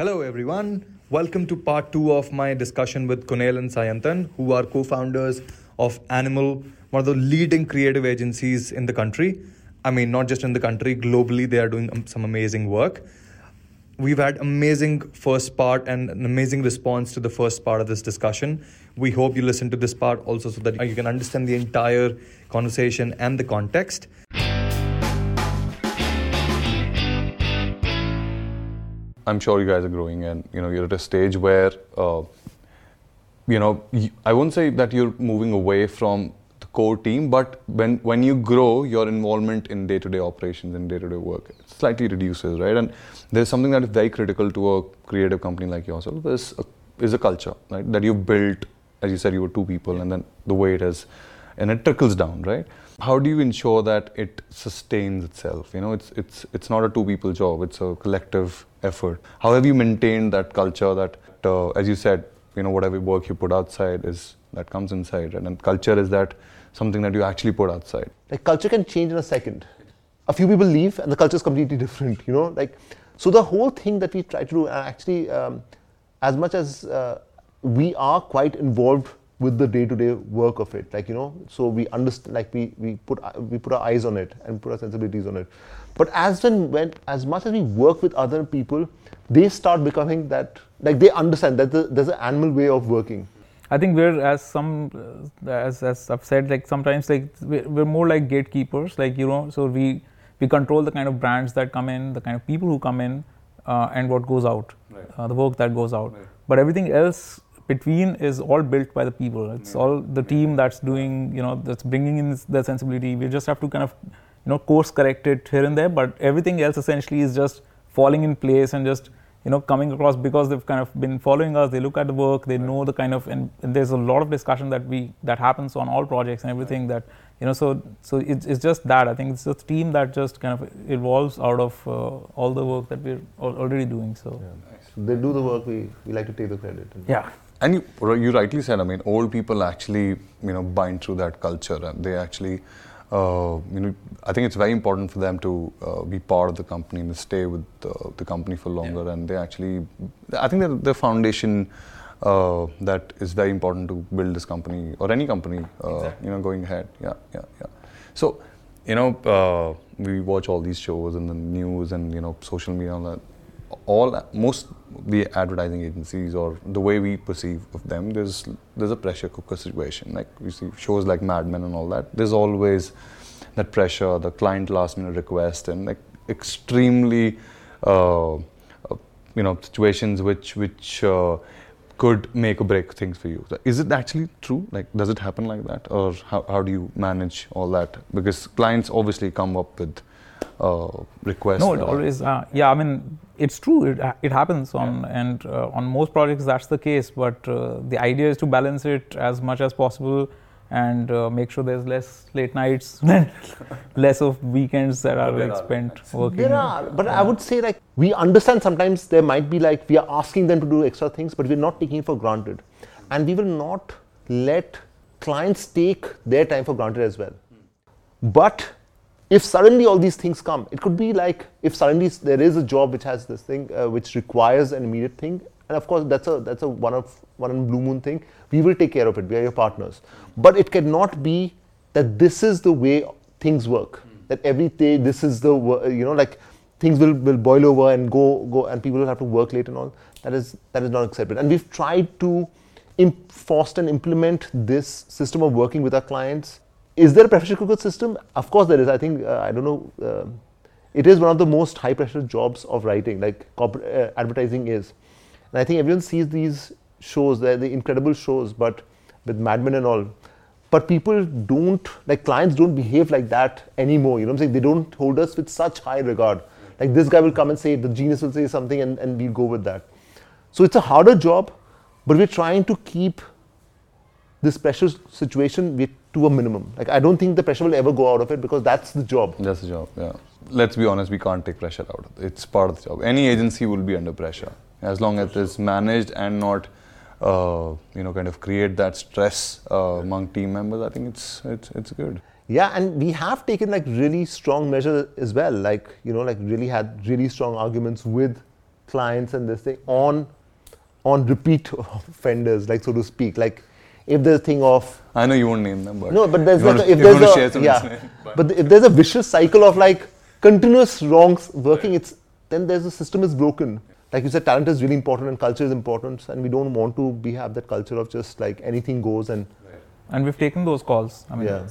Hello, everyone. Welcome to part two of my discussion with Kunal and Sayantan, who are co founders of Animal, one of the leading creative agencies in the country. I mean, not just in the country, globally, they are doing um, some amazing work. We've had amazing first part and an amazing response to the first part of this discussion. We hope you listen to this part also so that you can understand the entire conversation and the context. I'm sure you guys are growing, and you know you're at a stage where, uh, you know, I won't say that you're moving away from the core team, but when when you grow, your involvement in day-to-day operations and day-to-day work slightly reduces, right? And there's something that is very critical to a creative company like yourself is a, is a culture, right? That you built, as you said, you were two people, and then the way it is, and it trickles down, right? How do you ensure that it sustains itself? You know it's it's it's not a two people job it's a collective effort. How have you maintained that culture that uh, as you said you know whatever work you put outside is that comes inside and, and culture is that something that you actually put outside? Like culture can change in a second. A few people leave and the culture is completely different you know? Like so the whole thing that we try to do uh, actually um, as much as uh, we are quite involved with the day-to-day work of it. Like you know so we understand like we we put we put our eyes on it and put our sensibilities on it. But as when when as much as we work with other people they start becoming that like they understand that the, there's an animal way of working. I think we're as some uh, as as I've said like sometimes like we're, we're, more like gatekeepers. Like you know so we we control the kind of brands that come in the kind of people who come in uh, and what goes out right. uh, the work that goes out. Right. but everything else between is all built by the people. It's yeah. all the team that's doing, you know, that's bringing in the sensibility. We just have to kind of, you know, course correct it here and there. But everything else essentially is just falling in place and just, you know, coming across because they've kind of been following us. They look at the work. They right. know the kind of, and, and, there's a lot of discussion that we that happens on all projects and everything right. that, you know, so so it's, it's just that. I think it's just a team that just kind of evolves out of uh, all the work that we're already doing. So. Yeah. They do the work. We, we like to take the credit. Yeah and you, you rightly said, I mean, old people actually, you know, bind through that culture and they actually, uh, you know, I think it's very important for them to uh, be part of the company and stay with uh, the company for longer. Yeah. And they actually, I think that the foundation uh, that is very important to build this company or any company, uh, exactly. you know, going ahead. Yeah, yeah, yeah. So, you know, uh, we watch all these shows and the news and, you know, social media and all that all most the advertising agencies or the way we perceive of them, there's there's a pressure cooker situation. Like you see shows like Mad Men and all that. There's always that pressure, the client last minute request, and like extremely, uh, uh, you know, situations which which uh, could make or break things for you. Is it actually true? Like, does it happen like that, or how how do you manage all that? Because clients obviously come up with uh, requests. No, it always. Uh, yeah, I mean, it's true. It, it happens on yeah. and uh, on most projects that's the case. But uh, the idea is to balance it as much as possible and uh, make sure there's less late nights, less of weekends that are like spent working. There are, but yeah. I would say like we understand sometimes there might be like we are asking them to do extra things, but we're not taking it for granted, and we will not let clients take their time for granted as well. But if suddenly all these things come, it could be like if suddenly there is a job which has this thing uh, which requires an immediate thing, and of course that's a that's a one of one in blue moon thing. We will take care of it. We are your partners, but it cannot be that this is the way things work. That every day this is the you know like things will, will boil over and go go and people will have to work late and all. That is that is not accepted. And we've tried to imp- and implement this system of working with our clients is there a pressure cooker system? Of course there is. I think, uh, I don't know, uh, it is one of the most high pressure jobs of writing, like uh, advertising is. And I think everyone sees these shows, they're the incredible shows, but with Mad Men and all. But people don't, like clients don't behave like that anymore. You know what I'm saying? They don't hold us with such high regard. Like this guy will come and say, the genius will say something and, and we'll go with that. So it's a harder job, but we're trying to keep this pressure situation to a minimum. Like I don't think the pressure will ever go out of it because that's the job. That's the job. Yeah. Let's be honest, we can't take pressure out. Of it. It's part of the job. Any agency will be under pressure as long as it's managed and not, uh, you know, kind of create that stress uh, among team members. I think it's it's it's good. Yeah, and we have taken like really strong measures as well. Like you know, like really had really strong arguments with clients and this thing on on repeat offenders, like so to speak. Like if there's a thing of I know you won't name them, but no, but there's you like wanna- a, if there's a share some yeah, insight, but- but if there's a vicious cycle of like continuous wrongs working, it's then there's a system is broken. Like you said, talent is really important and culture is important, and we don't want to be have that culture of just like anything goes and and we've taken those calls. I mean, yeah.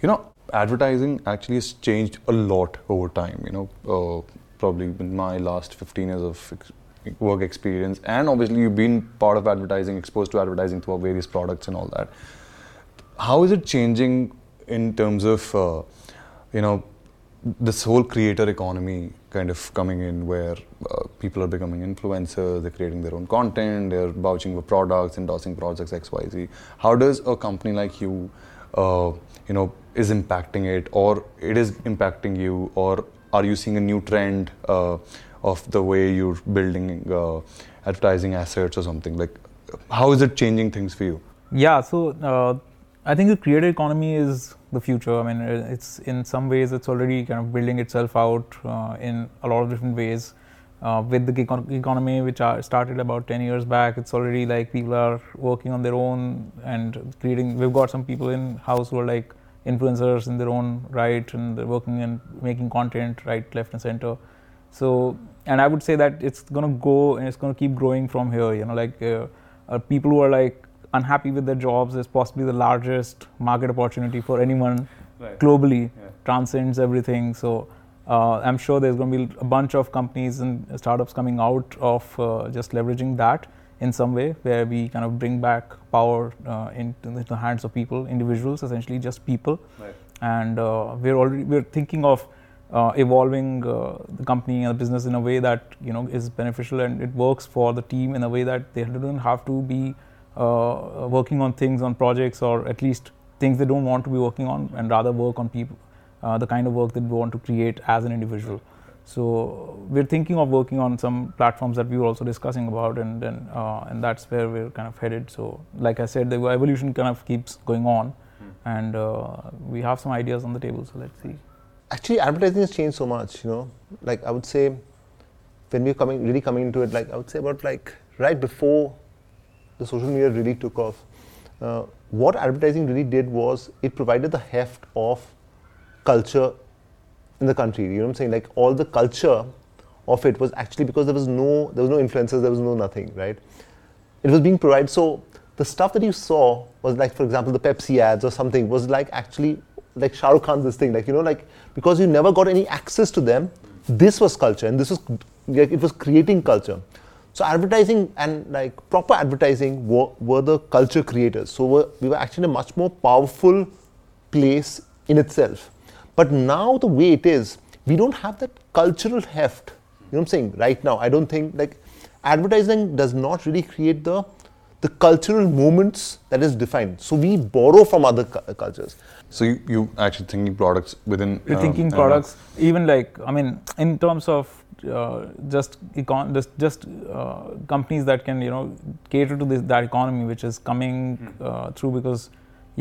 you know, advertising actually has changed a lot over time. You know, uh, probably in my last 15 years of ex- work experience, and obviously you've been part of advertising, exposed to advertising through various products and all that. How is it changing in terms of, uh, you know, this whole creator economy kind of coming in where uh, people are becoming influencers, they're creating their own content, they're vouching for products, endorsing projects XYZ. How does a company like you, uh, you know, is impacting it or it is impacting you or are you seeing a new trend uh, of the way you're building uh, advertising assets or something? Like, how is it changing things for you? Yeah, so uh, I think the creator economy is the future. I mean, it's in some ways it's already kind of building itself out uh, in a lot of different ways. Uh, with the gig economy, which started about 10 years back, it's already like people are working on their own and creating. We've got some people in house who are like influencers in their own right, and they're working and making content right, left, and center. So, and I would say that it's gonna go and it's gonna keep growing from here. You know, like uh, uh, people who are like unhappy with their jobs is possibly the largest market opportunity for anyone Right. globally. Yeah. Transcends everything. So. Uh, I'm sure there's going to be a bunch of companies and startups coming out of uh, just leveraging that in some way, where we kind of bring back power uh, into the hands of people, individuals, essentially just people Right. and uh, we're already we're thinking of uh, evolving uh, the company and the business in a way that you know is beneficial and it works for the team in a way that they don't have to be uh, working on things on projects or at least things they don't want to be working on and rather work on people uh, the kind of work that we want to create as an individual. So we're thinking of working on some platforms that we were also discussing about and then uh, and that's where we're kind of headed. So like i said the evolution kind of keeps going on and uh, we have some ideas on the table so let's see actually advertising has changed so much you know. Like i would say when we're coming really coming into it like i would say about like right before the social media really took off uh, what advertising really did was it provided the heft of culture in the country. You know what i'm saying? Like all the culture of it was actually because there was no there was no influencers there was no nothing right? It was being provided. So the stuff that you saw was like for example the pepsi ads or something was like actually like Shah Rukh Khan's this thing like you know like because you never got any access to them this was culture and this was like it was creating culture. So advertising and like proper advertising were, were the culture creators. So we're, we were actually a much more powerful place in itself. But now the way it is we don't have that cultural heft. You know what i'm saying? Right now i don't think like advertising does not really create the the cultural moments that is defined. So we borrow from other cu- cultures. So you, you actually thinking products within. we're um, thinking I don't products even like i mean in terms of uh, just econ just, just uh, companies that can you know cater to this that economy which is coming uh, through because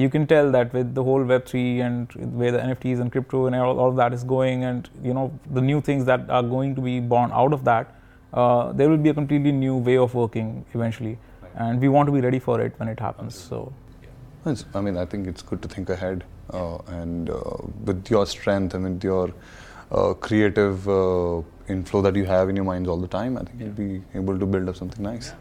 you can tell that with the whole web3 and where the nfts and crypto and all, all of that is going and you know the new things that are going to be born out of that uh, there will be a completely new way of working eventually and we want to be ready for it when it happens so It's- I mean, I think it's good to think ahead, uh, and uh, with your strength and with your uh, creative uh, inflow that you have in your minds all the time, I think you'll be able to build up something nice.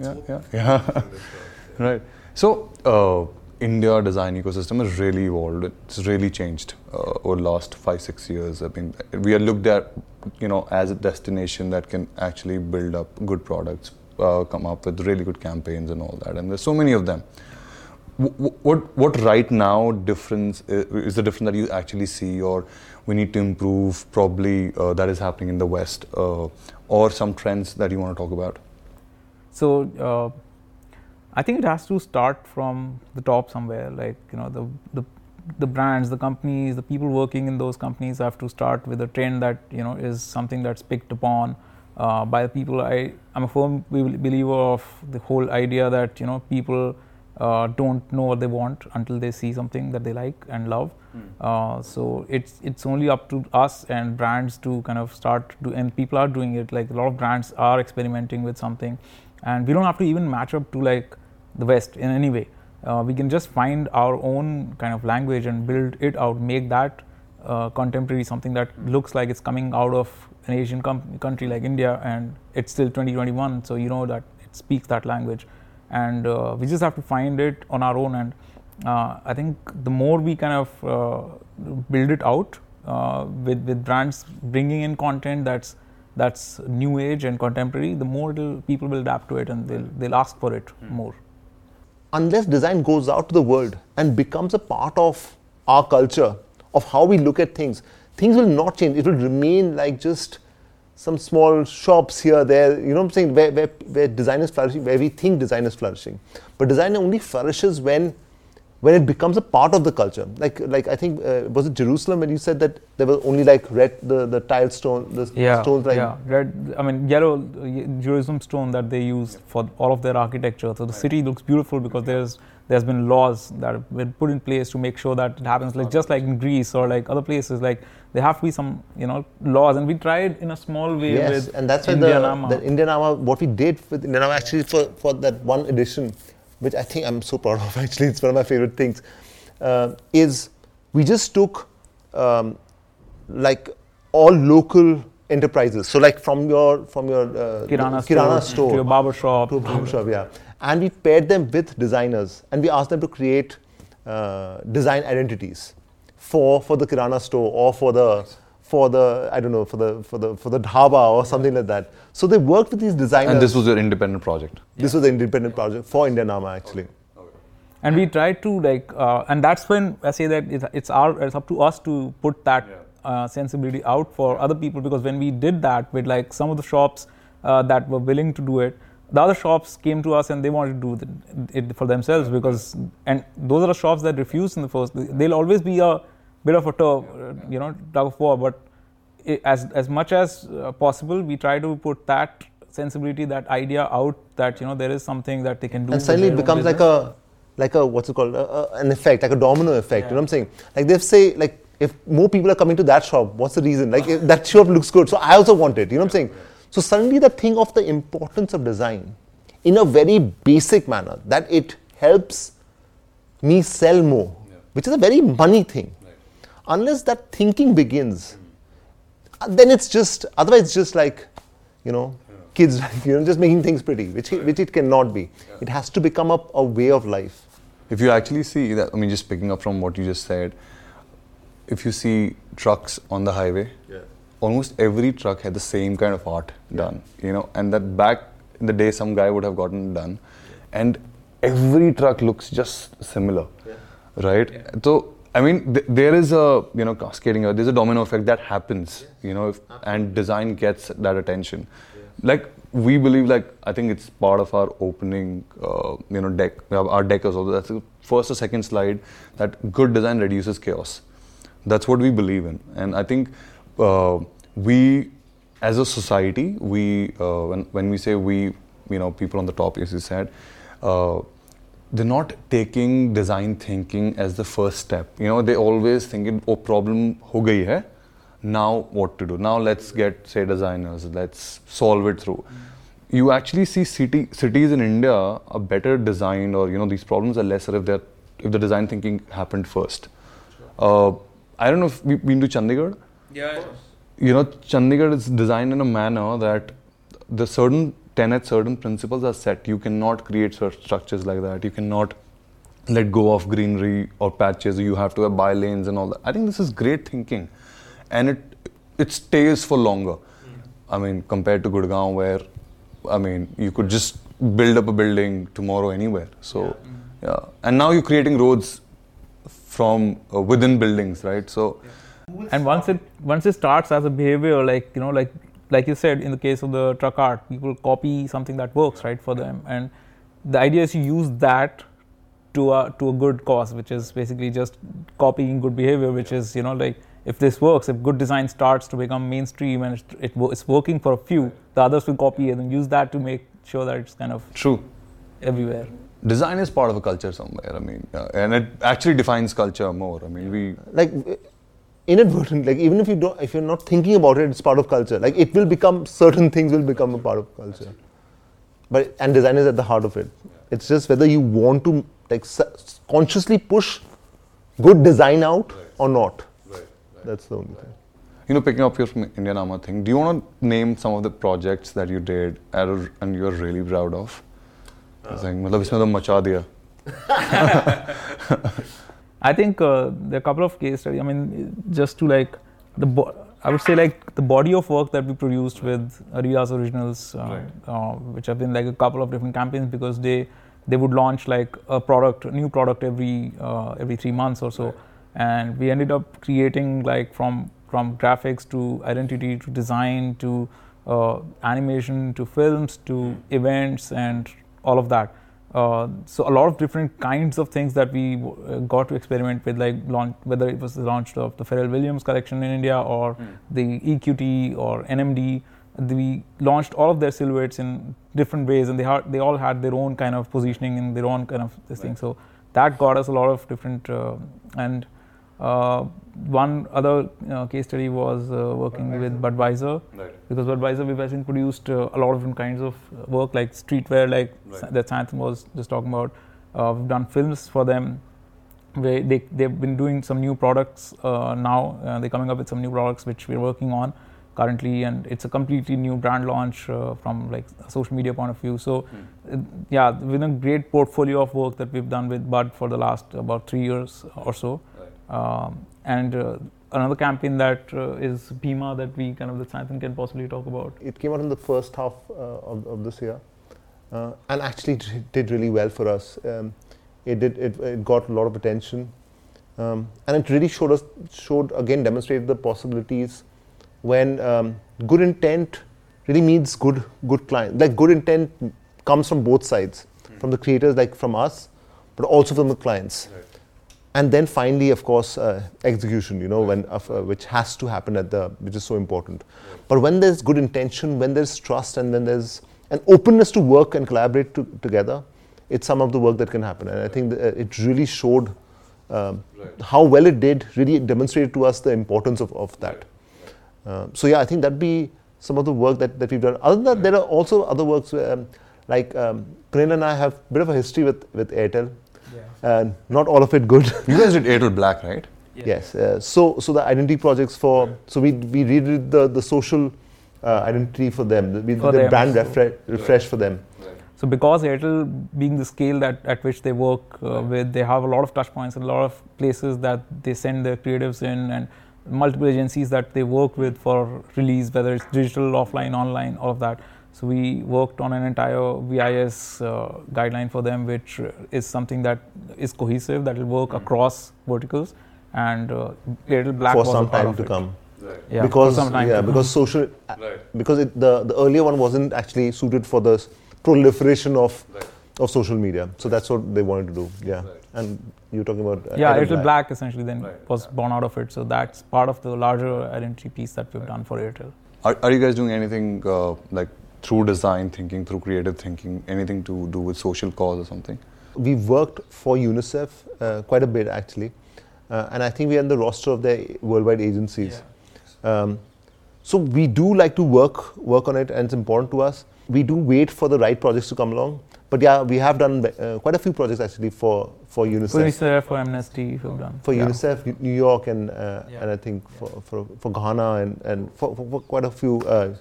Yeah, yeah, yeah. right. So, uh, India design ecosystem has really evolved. It's really changed uh, over the last five, six years. I mean, we are looked at, you know, as a destination that can actually build up good products, uh, come up with really good campaigns and all that. And there's so many of them. Wh- what what right now difference i- is the difference that you actually see or we need to improve probably uh, that is happening in the west uh, or some trends that you want to talk about So uh, I think it has to start from the top somewhere. Like you know the the the brands, the companies, the people working in those companies have to start with a trend that you know is something that's picked upon uh, by the people. I I'm a firm believer of the whole idea that you know people uh, don't know what they want until they see something that they like and love. Uh, so it's it's only up to us and brands to kind of start do and people are doing it. Like a lot of brands are experimenting with something, and we don't have to even match up to like the West in any way. Uh, we can just find our own kind of language and build it out, make that uh, contemporary something that looks like it's coming out of an Asian com- country like India, and it's still 2021, so you know that it speaks that language, and uh, we just have to find it on our own. And uh, I think the more we kind of uh, build it out uh, with with brands bringing in content that's that's new age and contemporary, the more it'll, people will adapt to it and they'll they'll ask for it more. unless design goes out to the world and becomes a part of our culture, of how we look at things, things will not change. It will remain like just some small shops here, there, you know what I'm saying, where, where, where design is flourishing, where we think design is flourishing. But design only flourishes when when it becomes a part of the culture. Like like I think uh, was it Jerusalem when you said that there were only like red the, the tile stone the yeah, stones like yeah. Red, I mean, yellow uh, Jerusalem stone that they use for all of their architecture. So the city looks beautiful because there's there's been laws that have been put in place to make sure that it happens. Like just like in Greece or like other places, like there have to be some you know laws, and we tried in a small way Yes, with and that's why Indianama. the, the Indianama, what we did with Indian Indianama actually for, for that one edition, which I think I'm so proud of actually, it's one of my favorite things, uh, is we just took um, like all local enterprises. So like from your from your uh, Kirana, Kirana store, store to your barber shop, to a barber shop, yeah. And we paired them with designers and we asked them to create uh, design identities for for the Kirana store or for the for the I don't know for the for the for the dhaba or something like that. So they worked with these designers. And this was your independent project. this was an independent project for Indianama actually. Okay. and we tried to like uh, and that's when i say that it's, it's our it's up to us to put that uh, sensibility out for other people because when we did that with like some of the shops uh, that were willing to do it the other shops came to us and they wanted to do the, it for themselves because and those are the shops that refused in the first they'll always be a bit of a you know tug of war but i as as much as uh, possible we try to put that sensibility that idea out that you know there is something that they can do and suddenly it becomes like a like a what's it called an effect like a domino effect you know what i'm saying? Like they say like if more people are coming to that shop what's the reason? Like if that shop looks good so i also want it you know what i'm saying so suddenly the thing of the importance of design in a very basic manner that it helps me sell more which is a very money thing. Unless that thinking begins uh, then it's just otherwise it's just like you know kids you know just making things pretty which it, which it cannot be. It has to become a, a way of life. If you actually see that, I mean, just picking up from what you just said, if you see trucks on the highway, almost every truck had the same kind of art done, you know, and that back in the day, some guy would have gotten done, and every truck looks just similar, right? So, I mean, th- there is a you know cascading, uh, there's a domino effect that happens, you know, if, and design gets that attention. Like we believe, like I think it's part of our opening, uh, you know, deck, our deck is also that's the first or second slide that good design reduces chaos. That's what we believe in, and I think we, as a society, we uh, when when we say we, you know, people on the top, as you said, uh, they're not taking design thinking as the first step. You know, they always thinking, oh, problem ho gayi hai. Now what to do? Now let's get say designers. Let's solve it through. You actually see city cities in India are better designed, or you know, these problems are lesser if they're if the design thinking happened first. Uh, I don't know if we've been to Chandigarh you know, Chandigarh is designed in a manner that the certain tenets, certain principles are set. You cannot create such structures like that. You cannot let go of greenery or patches. You have to have by lanes and all that. I think this is great thinking, and it it stays for longer. I mean, compared to Gurgaon, where I mean, you could just build up a building tomorrow anywhere. So, yeah, and now you're creating roads from uh, within buildings, right? So. And once it once it starts as a behavior like you know like like you said in the case of the truck art people copy something that works right for them and the idea is you use that to a to a good cause which is basically just copying good behavior which is you know like if this works if good design starts to become mainstream and it's, it, it's working for a few the others will copy it and use that to make sure that it's kind of True. everywhere design is part of a culture somewhere. I mean, uh, and it actually defines culture more. I mean, we like inadvertent like even if you don't if you're not thinking about it it's part of culture like it will become certain things will become a part of culture but and design is at the heart of it it's just whether you want to like consciously push good design out right. or not right. Right. that's the only thing you know picking up your Indianama thing do you want to name some of the projects that you did and you're really proud of uh, think. matlab isme to macha I think uh, there are a couple of case studies. I mean, just to like the bo- I would say like the body of work that we produced with Adidas Originals, uh, uh, which have been like a couple of different campaigns because they they would launch like a product, a new product every uh, every three months or so, and we ended up creating like from from graphics to identity to design to uh, animation to films to events and all of that. Uh, so a lot of different kinds of things that we uh, got to experiment with, like launch, whether it was the launch of the Pharrell Williams collection in India or the EQT or NMD. We launched all of their silhouettes in different ways, and they had, they all had their own kind of positioning and their own kind of this thing. So that got us a lot of different uh, and. Uh, one other uh, case study was uh, working with Budweiser because Budweiser we've actually produced uh, a lot of different kinds of uh, work like streetwear like Sa- that Santhan was just talking about. Uh, we've done films for them. Where they they've been doing some new products uh, now. They're coming up with some new products which we're working on currently, and it's a completely new brand launch uh, from like a social media point of view. So, uh, yeah, with a great portfolio of work that we've done with Bud for the last about three years or so. Um, and uh, another campaign that uh, is Pima that we kind of that Santhan can possibly talk about. it came out in the first half uh, of, of this year uh, and actually did really well for us. Um, it did it, it got a lot of attention um, and it really showed us showed again demonstrated the possibilities when um, good intent really means good good client. Like good intent comes from both sides from the creators like from us but also from the clients and then finally of course uh, execution you know when uh, which has to happen at the which is so important. But when there's good intention when there's trust and when there's an openness to work and collaborate to, together it's some of the work that can happen. And i think uh, it really showed um, how well it did really demonstrated to us the importance of, of that. Uh, so yeah i think that'd be some of the work that, that we've done. Other than that there are also other works um, like um, and i have a bit of a history with, with airtel and not all of it good You guys did Airtel Black, right? Yes. Uh, so, so the identity projects for so we we redid the the social uh, identity for them. The, we did the them, brand so- refresh, refresh for them. So because Airtel being the scale that at which they work uh, with, they have a lot of touch points and a lot of places that they send their creatives in and multiple agencies that they work with for release, whether it's digital, offline, online, all of that. So we worked on an entire VIS uh, guideline for them, which uh, is something that is cohesive, that will work across verticals. And uh, Airtel Black for some time to it. come. Yeah, because for some time yeah, because social because it, the the earlier one wasn't actually suited for the proliferation of of social media. So that's what they wanted to do. Yeah. And you're talking about uh, yeah, Airtel Airtel Black. essentially then was born out of it. So that's part of the larger identity piece that we've done for Airtel. Are, are you guys doing anything uh, like through design thinking, through creative thinking, anything to do with social cause or something? We've worked for UNICEF uh, quite a bit actually, uh, and I think we are in the roster of their worldwide agencies. Um, so we do like to work work on it, and it's important to us. We do wait for the right projects to come along, but yeah, we have done uh, quite a few projects actually for for UNICEF. For UNICEF, for Amnesty, done. for Yeah. UNICEF, New York, and uh, Yeah. and I think for, for, for Ghana and, and for, for, for quite a few uh,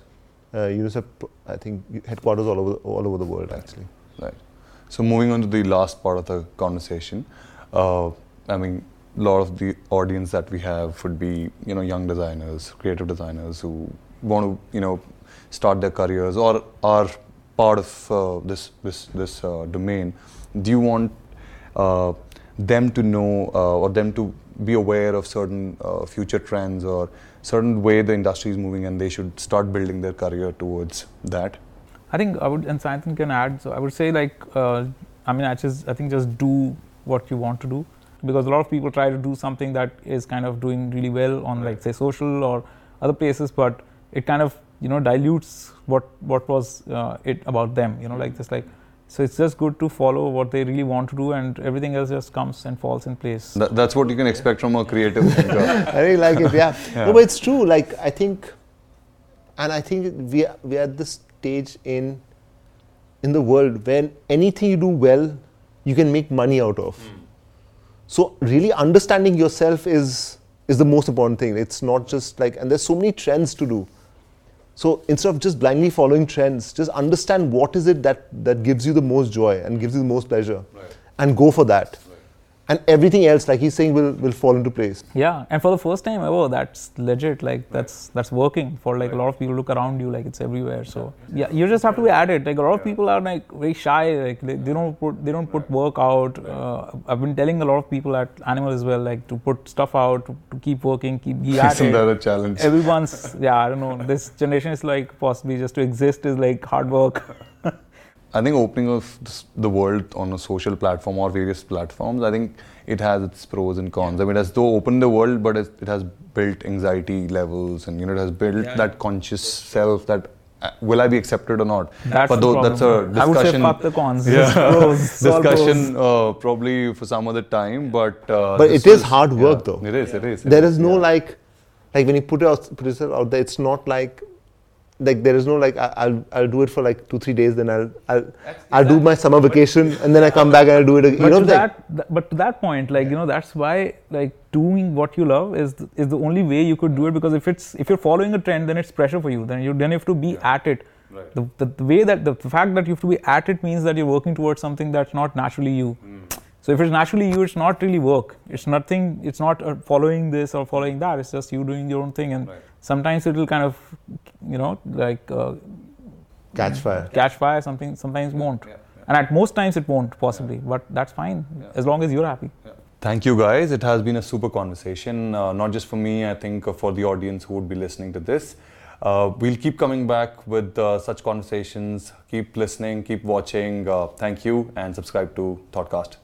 UNICEF, I think headquarters all over all over the world actually. Right. So moving on to the last part of the conversation, uh, I mean, a lot of the audience that we have would be, you know, young designers, creative designers who want to, you know, start their careers or are part of uh, this this this uh, domain. Do you want uh, them to know uh, or them to be aware of certain uh, future trends or certain way the industry is moving and they should start building their career towards that? I think I would, and Santhan can add. So I would say like, uh, I mean, I just, I think just do what you want to do, because a lot of people try to do something that is kind of doing really well on like say social or other places, but it kind of you know dilutes what what was uh, it about them. You know, like just like So it's just good to follow what they really want to do, and everything else just comes and falls in place. That, that's what you can expect from a creative thinker. I really like it. Yeah. No, but it's true. Like I think, and I think we are, we are at this stage in in the world when anything you do well, you can make money out of. Hmm. So really understanding yourself is is the most important thing. It's not just like, and there's so many trends to do. So instead of just blindly following trends, just understand what is it that, that gives you the most joy and gives you the most pleasure, and go for that. And everything else, like he's saying, will, will fall into place. Yeah, and for the first time ever, that's legit. Like that's that's working for like a lot of people. Look around you, like it's everywhere. So yeah, you just have to be at it. Like a lot of people are like very shy. Like they, they don't put they don't put work out. Uh, I've been telling a lot of people at Animal as well, like to put stuff out, to, to keep working, keep be at Isn't that a challenge? Everyone's yeah, I don't know. This generation is like possibly just to exist is like hard work. I think opening of the world on a social platform or various platforms, I think it has its pros and cons. I mean, it has though opened the world, but it, it has built anxiety levels, and you know, it has built that conscious self that uh, will I be accepted or not? That's but the though, problem. that's a discussion. I would say fuck the cons. Just pros. It's all pros. discussion uh, probably for some other time, but uh, But this it is hard work, yeah, though. It is. It is. it there is no yeah. like like when you put it out, put yourself out there it's not like like there is no like I- I'll I'll do it for like two three days then I'll I'll I'll do my summer vacation and then I come back and I'll do it again. But you know to like, that, th- but to that point, like you know, that's why like doing what you love is th- is the only way you could do it. Because if it's if you're following a trend, then it's pressure for you. Then you then you have to be at it. The, the, the way that the fact that you have to be at it means that you're working towards something that's not naturally you. Hmm. So if it's naturally you, it's not really work. It's nothing. It's not uh, following this or following that. It's just you doing your own thing. And sometimes it will kind of, you know, like uh, catch fire. catch fire. Something sometimes won't. And at most times it won't possibly. But that's fine as long as you're happy. Thank you, guys. It has been a super conversation, uh, not just for me, I think uh, for the audience who would be listening to this. Uh, we'll keep coming back with uh, such conversations. Keep listening, keep watching. Uh, thank you, and subscribe to Thoughtcast.